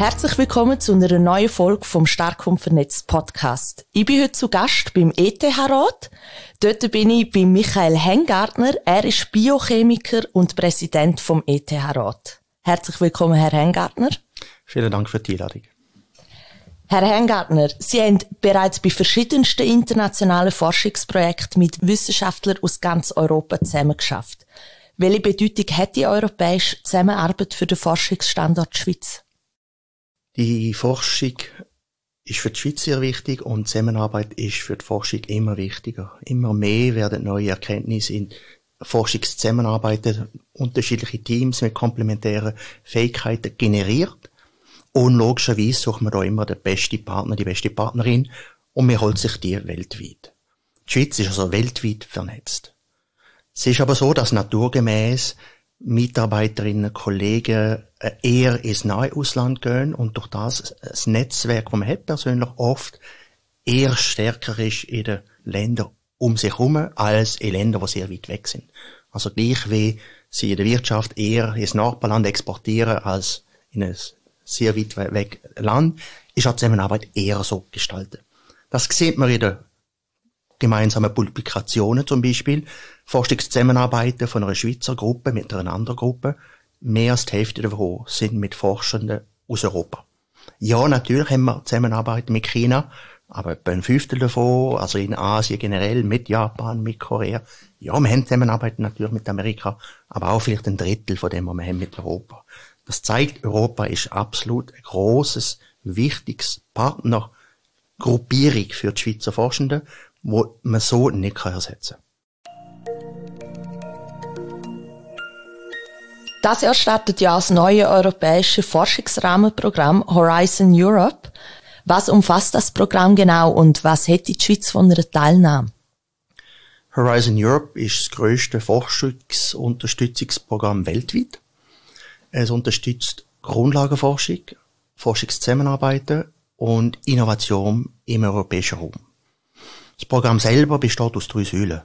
Herzlich willkommen zu einer neuen Folge vom Stark Vernetzt Podcast. Ich bin heute zu Gast beim ETH-Rat. Dort bin ich bei Michael Hengartner. Er ist Biochemiker und Präsident vom ETH-Rat. Herzlich willkommen, Herr Hengartner. Vielen Dank für die Einladung. Herr Hengartner, Sie haben bereits bei verschiedensten internationalen Forschungsprojekten mit Wissenschaftlern aus ganz Europa zusammengeschafft. Welche Bedeutung hat die europäische Zusammenarbeit für den Forschungsstandort Schweiz? Die Forschung ist für die Schweiz sehr wichtig und Zusammenarbeit ist für die Forschung immer wichtiger. Immer mehr werden neue Erkenntnisse in Forschungszusammenarbeiten, unterschiedliche Teams mit komplementären Fähigkeiten generiert. Und logischerweise sucht man da immer den besten Partner, die beste Partnerin und man holt sich die weltweit. Die Schweiz ist also weltweit vernetzt. Es ist aber so, dass naturgemäß Mitarbeiterinnen, Kollegen äh, eher ins nahe Ausland gehen und durch das das Netzwerk, das man hat persönlich oft eher stärker ist in den Ländern um sich herum als in Ländern, die sehr weit weg sind. Also gleich wie sie in der Wirtschaft eher ins Nachbarland exportieren als in ein sehr weit weg Land, ist auch Zusammenarbeit eher so gestaltet. Das sieht man in den gemeinsamen Publikationen zum Beispiel, Forschungszusammenarbeiten von einer Schweizer Gruppe mit einer anderen Gruppe, mehr als die Hälfte davon sind mit Forschenden aus Europa. Ja, natürlich haben wir Zusammenarbeit mit China, aber etwa ein Fünftel davon, also in Asien generell, mit Japan, mit Korea. Ja, wir haben Zusammenarbeit natürlich mit Amerika, aber auch vielleicht ein Drittel von dem, was wir haben mit Europa. Das zeigt, Europa ist absolut ein großes, wichtiges Partnergruppierung für die Schweizer Forschenden wo man so nicht ersetzen kann. Das Jahr startet ja das neue europäische Forschungsrahmenprogramm Horizon Europe. Was umfasst das Programm genau und was hätte die Schweiz von einer Teilnahme? Horizon Europe ist das grösste Forschungsunterstützungsprogramm weltweit. Es unterstützt Grundlagenforschung, Forschungszusammenarbeiten und Innovation im europäischen Raum. Das Programm selber besteht aus drei Säulen.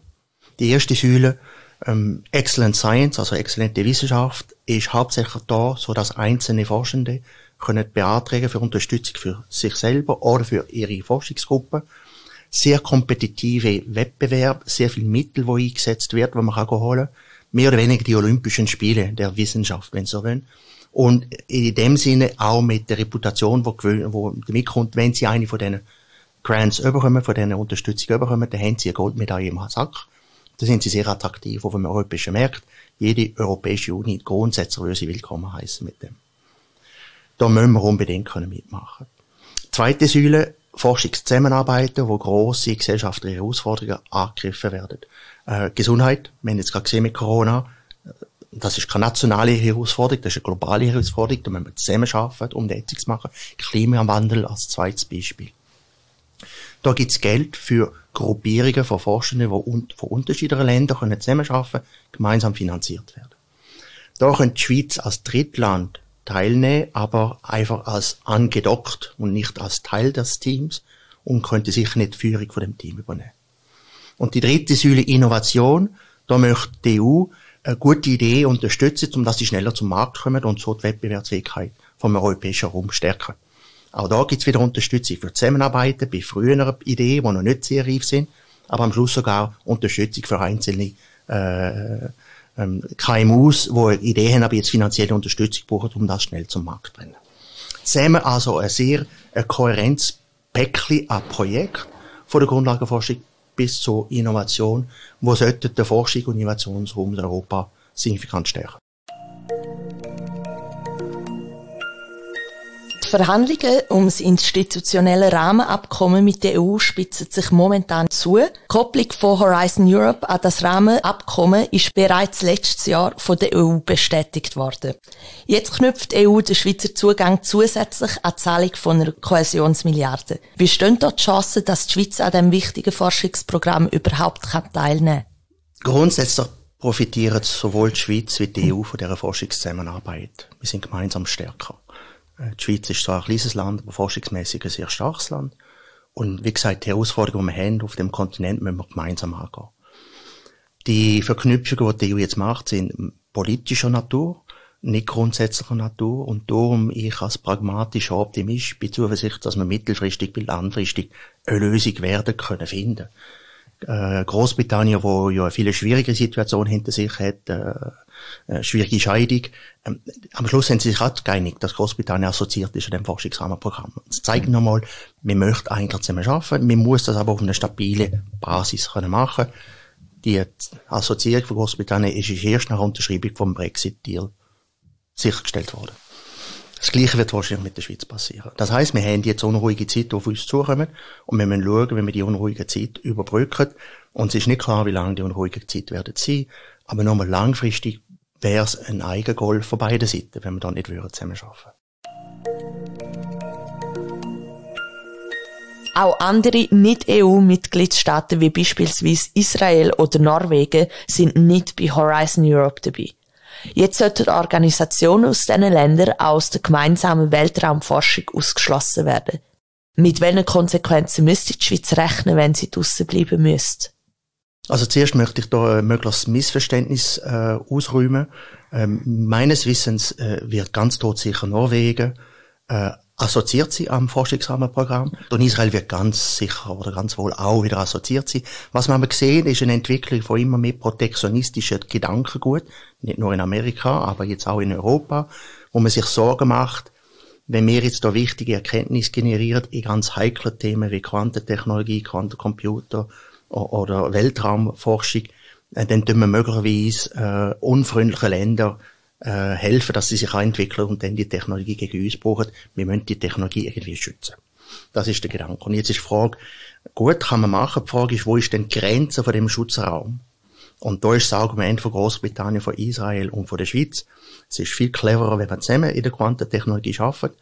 Die erste Säule, ähm, Excellent Science, also exzellente Wissenschaft, ist hauptsächlich da, so dass einzelne Forschende können beantragen für Unterstützung für sich selber oder für ihre Forschungsgruppe. Sehr kompetitive Wettbewerb, sehr viel Mittel, wo eingesetzt wird, wo man kann holen. Mehr oder weniger die Olympischen Spiele der Wissenschaft, wenn Sie so wollen. Und in dem Sinne auch mit der Reputation, wo, wo damit kommt, wenn Sie eine von denen Grants bekommen, von dieser Unterstützung bekommen, dann haben sie eine Goldmedaille im Sack. Da sind sie sehr attraktiv auf dem europäischen Markt. Jede Europäische Union grundsätzlich würde sie willkommen heißen mit dem. Da müssen wir unbedingt können mitmachen. Zweite Säule, Forschungszusammenarbeiten, wo grosse gesellschaftliche Herausforderungen angegriffen werden. Äh, Gesundheit, wir haben jetzt gerade gesehen mit Corona, das ist keine nationale Herausforderung, das ist eine globale Herausforderung, da müssen wir zusammenarbeiten, um das zu machen. Klimawandel als zweites Beispiel. Da gibt's Geld für Gruppierungen von Forschenden, die von unterschiedlichen Ländern können zusammenarbeiten gemeinsam finanziert werden. Da können die Schweiz als Drittland teilnehmen, aber einfach als angedockt und nicht als Teil des Teams und könnte sicher nicht die Führung von dem Team übernehmen. Und die dritte Säule Innovation, da möchte die EU eine gute Idee unterstützen, um dass sie schneller zum Markt kommen und so die Wettbewerbsfähigkeit vom europäischen Raum stärken. Auch da gibt's wieder Unterstützung für Zusammenarbeiten bei früheren Ideen, die noch nicht sehr reif sind, aber am Schluss sogar Unterstützung für einzelne äh, ähm, KMUs, die Ideen haben, aber jetzt finanzielle Unterstützung brauchen, um das schnell zum Markt zu bringen. Zusammen also ein sehr ein Kohärenzpäckchen an Projekt von der Grundlagenforschung bis zur Innovation, wo sollte der Forschung und Innovationsraum in Europa signifikant stärken. Die Verhandlungen ums institutionelle Rahmenabkommen mit der EU spitzen sich momentan zu. Die Kopplung von Horizon Europe an das Rahmenabkommen ist bereits letztes Jahr von der EU bestätigt worden. Jetzt knüpft die EU den Schweizer Zugang zusätzlich an die Zahlung von einer Kohäsionsmilliarde. Wie stehen dort die Chancen, dass die Schweiz an diesem wichtigen Forschungsprogramm überhaupt teilnehmen kann? Grundsätzlich profitieren sowohl die Schweiz wie die EU von dieser Forschungszusammenarbeit. Wir sind gemeinsam stärker. Äh, die Schweiz ist zwar ein kleines Land, aber forschungsmäßig ein sehr starkes Land. Und wie gesagt, die Herausforderungen, die wir haben auf dem Kontinent, müssen wir gemeinsam angehen. Die Verknüpfungen, die die EU jetzt macht, sind politischer Natur. nicht grundsätzlicher Natur und darum ich als pragmatischer Optimist bin zuversichtlich, dass wir mittelfristig bis langfristig eine Lösung werden können finden. Äh, Großbritannien, wo ja eine viel schwierige Situation hinter sich hat, äh, eine schwierige Scheidung. Ähm, am Schluss haben sie sich auch geeinigt, dass Großbritannien assoziiert ist an dem Forschungsrahmenprogramm. Das zeigt nochmal, wir möchten eigentlich zusammen arbeiten, man muss das aber auf einer stabilen Basis können machen. Die Assoziierung von Großbritannien ist erst nach Unterschreibung vom Brexit-Deal sichergestellt worden. Das Gleiche wird wahrscheinlich mit der Schweiz passieren. Das heißt, wir haben jetzt unruhige Zeit, die auf uns zukommen, und wir müssen schauen, wie wir die unruhige Zeit überbrücken. Und es ist nicht klar, wie lange die unruhige Zeit werden sein, aber nochmal langfristig wäre es ein Eigengolf von beiden Seiten, wenn wir da nicht zusammen arbeiten Auch andere Nicht-EU-Mitgliedstaaten wie beispielsweise Israel oder Norwegen sind nicht bei Horizon Europe dabei. Jetzt sollten Organisationen aus diesen Ländern aus der gemeinsamen Weltraumforschung ausgeschlossen werden. Mit welchen Konsequenzen müsste die Schweiz rechnen, wenn sie draussen bleiben müsste? Also zuerst möchte ich da ein mögliches Missverständnis äh, ausräumen. Ähm, meines Wissens äh, wird ganz tot sicher Norwegen äh, assoziiert sie am Forschungsrahmenprogramm. Und Israel wird ganz sicher oder ganz wohl auch wieder assoziiert sein. Was wir aber sehen, ist eine Entwicklung von immer mehr protektionistischen Gedankengut. Nicht nur in Amerika, aber jetzt auch in Europa, wo man sich Sorgen macht, wenn wir jetzt da wichtige Erkenntnisse generieren in ganz heiklen Themen wie Quantentechnologie, Quantencomputer oder Weltraumforschung, äh, dann tun wir möglicherweise äh, unfreundliche Länder äh, helfen, dass sie sich entwickeln und dann die Technologie gegen uns brauchen. Wir müssen die Technologie irgendwie schützen. Das ist der Gedanke. Und jetzt ist die Frage, gut, kann man machen. Die Frage ist, wo ist denn die Grenze von dem Schutzraum? Und da ist das Argument von Großbritannien, von Israel und von der Schweiz. Es ist viel cleverer, wenn man zusammen in der Quantentechnologie arbeitet.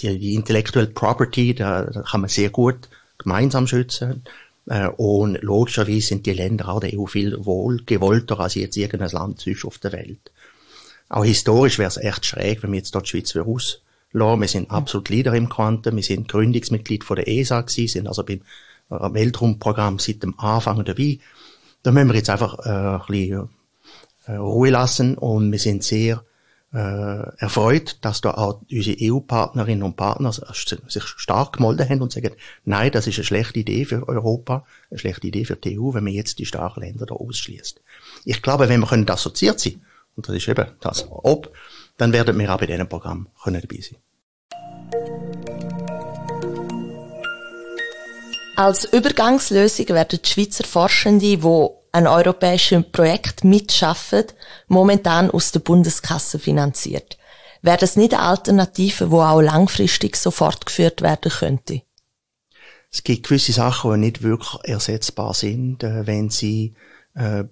Die, die Intellectual Property, da, da kann man sehr gut gemeinsam schützen. Äh, und logischerweise sind die Länder auch der EU viel wohlgewollter als jetzt irgendein Land sonst auf der Welt. Auch historisch wäre es echt schräg, wenn wir jetzt dort die Schweiz rauslassen. Wir sind absolut Leader im Quanten. Wir sind Gründungsmitglied von der ESA gewesen, sind also beim äh, Weltraumprogramm seit dem Anfang dabei. Da müssen wir jetzt einfach äh, ein bisschen äh, Ruhe lassen und wir sind sehr äh, erfreut, dass da auch unsere EU-Partnerinnen und Partner sich stark gemolden haben und sagen, nein, das ist eine schlechte Idee für Europa, eine schlechte Idee für die EU, wenn man jetzt die starken Länder da ausschließt. Ich glaube, wenn wir können assoziiert sein und das ist eben das Ob, dann werden wir auch bei diesem Programm können dabei sein. Als Übergangslösung werden die Schweizer Forschende, die ein europäisches Projekt mitschaffen, momentan aus der Bundeskasse finanziert. Wäre das nicht eine Alternative, die auch langfristig so fortgeführt werden könnte? Es gibt gewisse Sachen, die nicht wirklich ersetzbar sind, äh, wenn sie äh,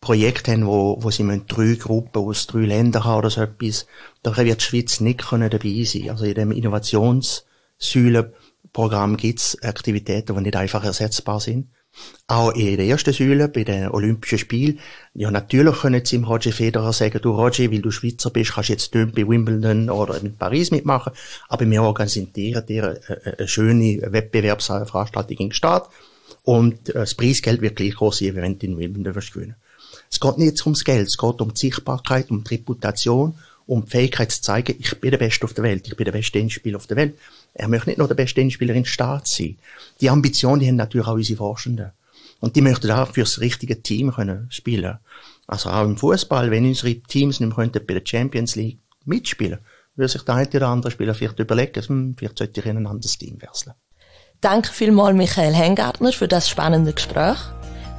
Projekte haben, wo, wo sie müssen drei Gruppen aus drei Ländern haben oder so etwas, da wird die Schweiz nicht können dabei sein. Also in dem Innovationssäulenprogramm gibt es Aktivitäten, die nicht einfach ersetzbar sind. Auch in der ersten Säule, bei den Olympischen Spielen, ja, natürlich können sie im Roger Federer sagen, du Roger, weil du Schweizer bist, kannst jetzt dort bei Wimbledon oder in Paris mitmachen, aber wir organisieren dir, eine, schöne Wettbewerbsveranstaltung in Stadt und das Preisgeld wird gleich groß sein, wenn du in Wimbledon gewinnen es geht nicht ums Geld, es geht um die Sichtbarkeit, um die Reputation, um die Fähigkeit zu zeigen, ich bin der Beste auf der Welt, ich bin der beste Tennisspieler auf der Welt. Er möchte nicht nur der beste Tennisspieler in Staat sein. Die Ambition, die haben natürlich auch unsere Forschenden. Und die möchten auch fürs richtige Team können spielen. Also auch im Fußball, wenn unsere Teams nicht mehr bei der Champions League mitspielen, würde sich der eine oder andere Spieler vielleicht überlegen, hm, vielleicht sollte ich in ein anderes Team wechseln. Danke vielmals, Michael Hengartner, für das spannende Gespräch.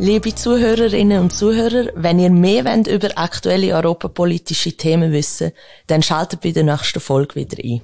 Liebe Zuhörerinnen und Zuhörer, wenn ihr mehr wollt über aktuelle europapolitische Themen wissen dann schaltet bei der nächsten Folge wieder ein.